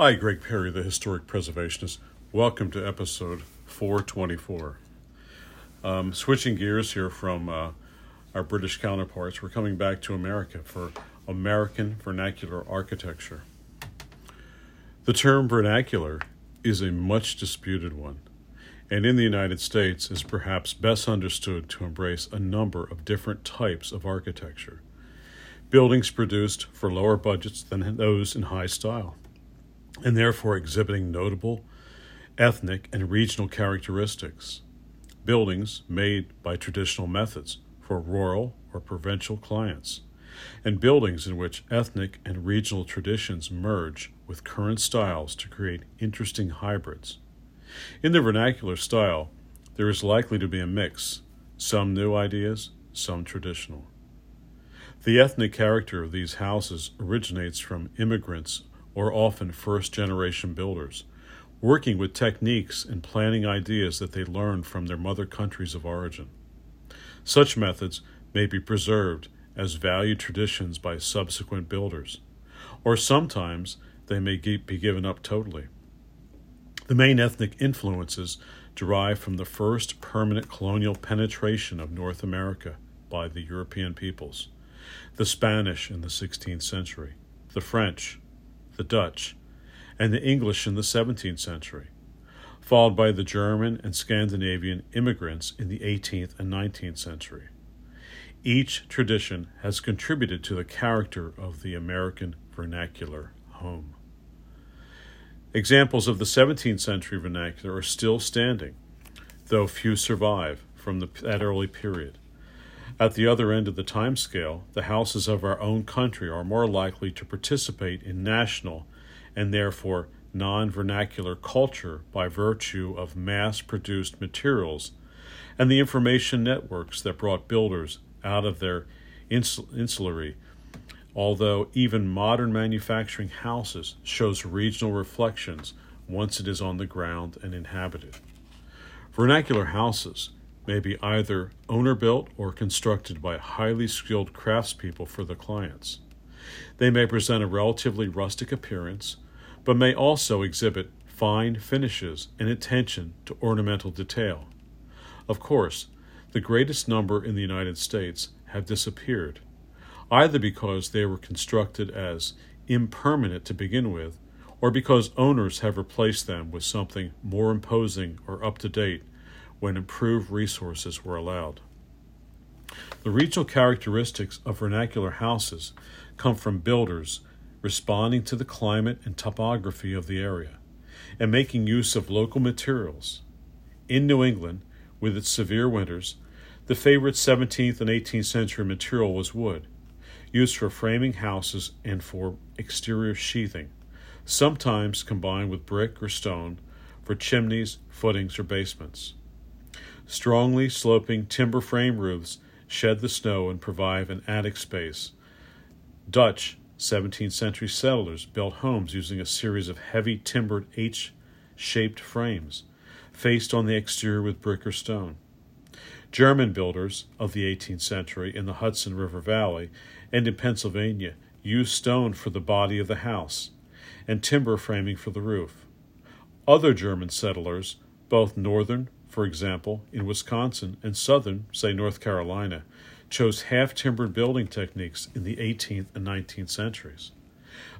Hi, Greg Perry, the historic preservationist. Welcome to episode 424. Um, switching gears here from uh, our British counterparts, we're coming back to America for American vernacular architecture. The term vernacular is a much disputed one, and in the United States is perhaps best understood to embrace a number of different types of architecture. Buildings produced for lower budgets than those in high style and therefore exhibiting notable ethnic and regional characteristics. Buildings made by traditional methods for rural or provincial clients, and buildings in which ethnic and regional traditions merge with current styles to create interesting hybrids. In the vernacular style, there is likely to be a mix, some new ideas, some traditional. The ethnic character of these houses originates from immigrants or often first generation builders, working with techniques and planning ideas that they learned from their mother countries of origin. Such methods may be preserved as valued traditions by subsequent builders, or sometimes they may be given up totally. The main ethnic influences derive from the first permanent colonial penetration of North America by the European peoples the Spanish in the 16th century, the French, the Dutch, and the English in the 17th century, followed by the German and Scandinavian immigrants in the 18th and 19th century. Each tradition has contributed to the character of the American vernacular home. Examples of the 17th century vernacular are still standing, though few survive from the, that early period. At the other end of the time scale, the houses of our own country are more likely to participate in national and therefore non vernacular culture by virtue of mass produced materials and the information networks that brought builders out of their insul- insulary. Although even modern manufacturing houses shows regional reflections once it is on the ground and inhabited. Vernacular houses may be either owner built or constructed by highly skilled craftspeople for the clients. They may present a relatively rustic appearance, but may also exhibit fine finishes and attention to ornamental detail. Of course, the greatest number in the United States have disappeared, either because they were constructed as impermanent to begin with, or because owners have replaced them with something more imposing or up to date when improved resources were allowed. The regional characteristics of vernacular houses come from builders responding to the climate and topography of the area and making use of local materials. In New England, with its severe winters, the favorite 17th and 18th century material was wood, used for framing houses and for exterior sheathing, sometimes combined with brick or stone for chimneys, footings, or basements. Strongly sloping timber frame roofs shed the snow and provide an attic space. Dutch 17th century settlers built homes using a series of heavy timbered H shaped frames, faced on the exterior with brick or stone. German builders of the 18th century in the Hudson River Valley and in Pennsylvania used stone for the body of the house and timber framing for the roof. Other German settlers, both northern for example, in Wisconsin and southern, say North Carolina, chose half timbered building techniques in the 18th and 19th centuries.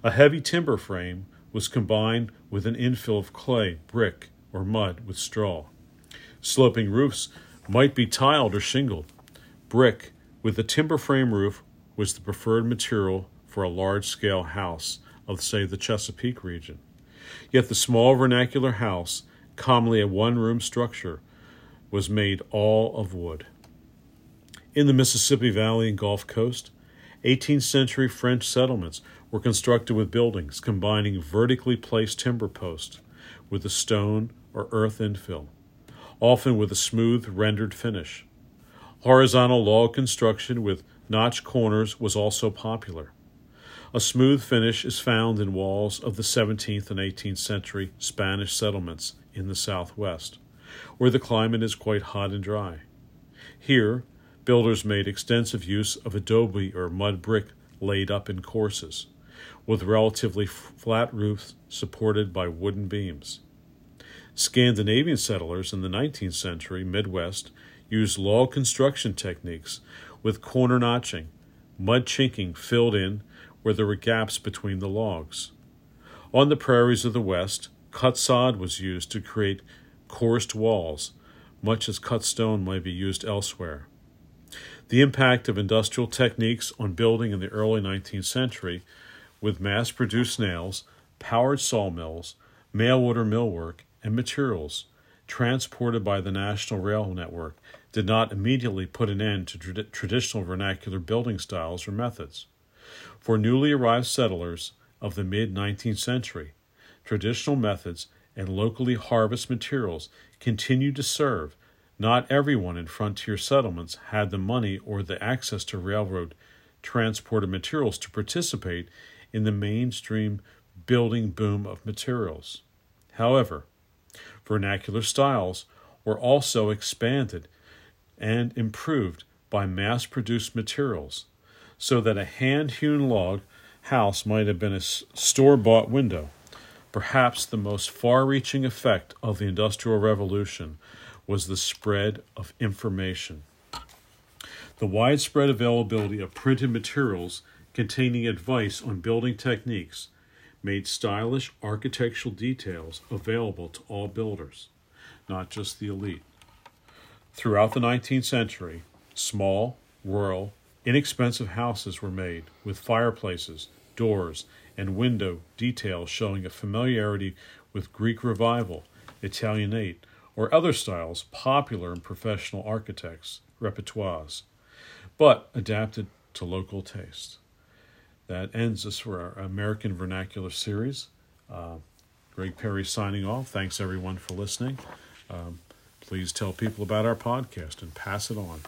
A heavy timber frame was combined with an infill of clay, brick, or mud with straw. Sloping roofs might be tiled or shingled. Brick with a timber frame roof was the preferred material for a large scale house of, say, the Chesapeake region. Yet the small vernacular house, commonly a one room structure, was made all of wood. In the Mississippi Valley and Gulf Coast, 18th century French settlements were constructed with buildings combining vertically placed timber posts with a stone or earth infill, often with a smooth rendered finish. Horizontal log construction with notched corners was also popular. A smooth finish is found in walls of the 17th and 18th century Spanish settlements in the southwest where the climate is quite hot and dry. Here, builders made extensive use of adobe or mud brick laid up in courses, with relatively flat roofs supported by wooden beams. Scandinavian settlers in the 19th century Midwest used log construction techniques with corner notching, mud chinking filled in where there were gaps between the logs. On the prairies of the West, cut sod was used to create coursed walls, much as cut stone might be used elsewhere. The impact of industrial techniques on building in the early 19th century, with mass produced nails, powered sawmills, mail order millwork, and materials transported by the National Rail Network, did not immediately put an end to tra- traditional vernacular building styles or methods. For newly arrived settlers of the mid 19th century, traditional methods and locally harvested materials continued to serve not everyone in frontier settlements had the money or the access to railroad transported materials to participate in the mainstream building boom of materials. However, vernacular styles were also expanded and improved by mass produced materials, so that a hand hewn log house might have been a store bought window. Perhaps the most far reaching effect of the Industrial Revolution was the spread of information. The widespread availability of printed materials containing advice on building techniques made stylish architectural details available to all builders, not just the elite. Throughout the 19th century, small, rural, inexpensive houses were made with fireplaces, doors, and window details showing a familiarity with Greek Revival, Italianate, or other styles popular in professional architects' repertoires, but adapted to local taste. That ends us for our American Vernacular series. Uh, Greg Perry signing off. Thanks everyone for listening. Um, please tell people about our podcast and pass it on.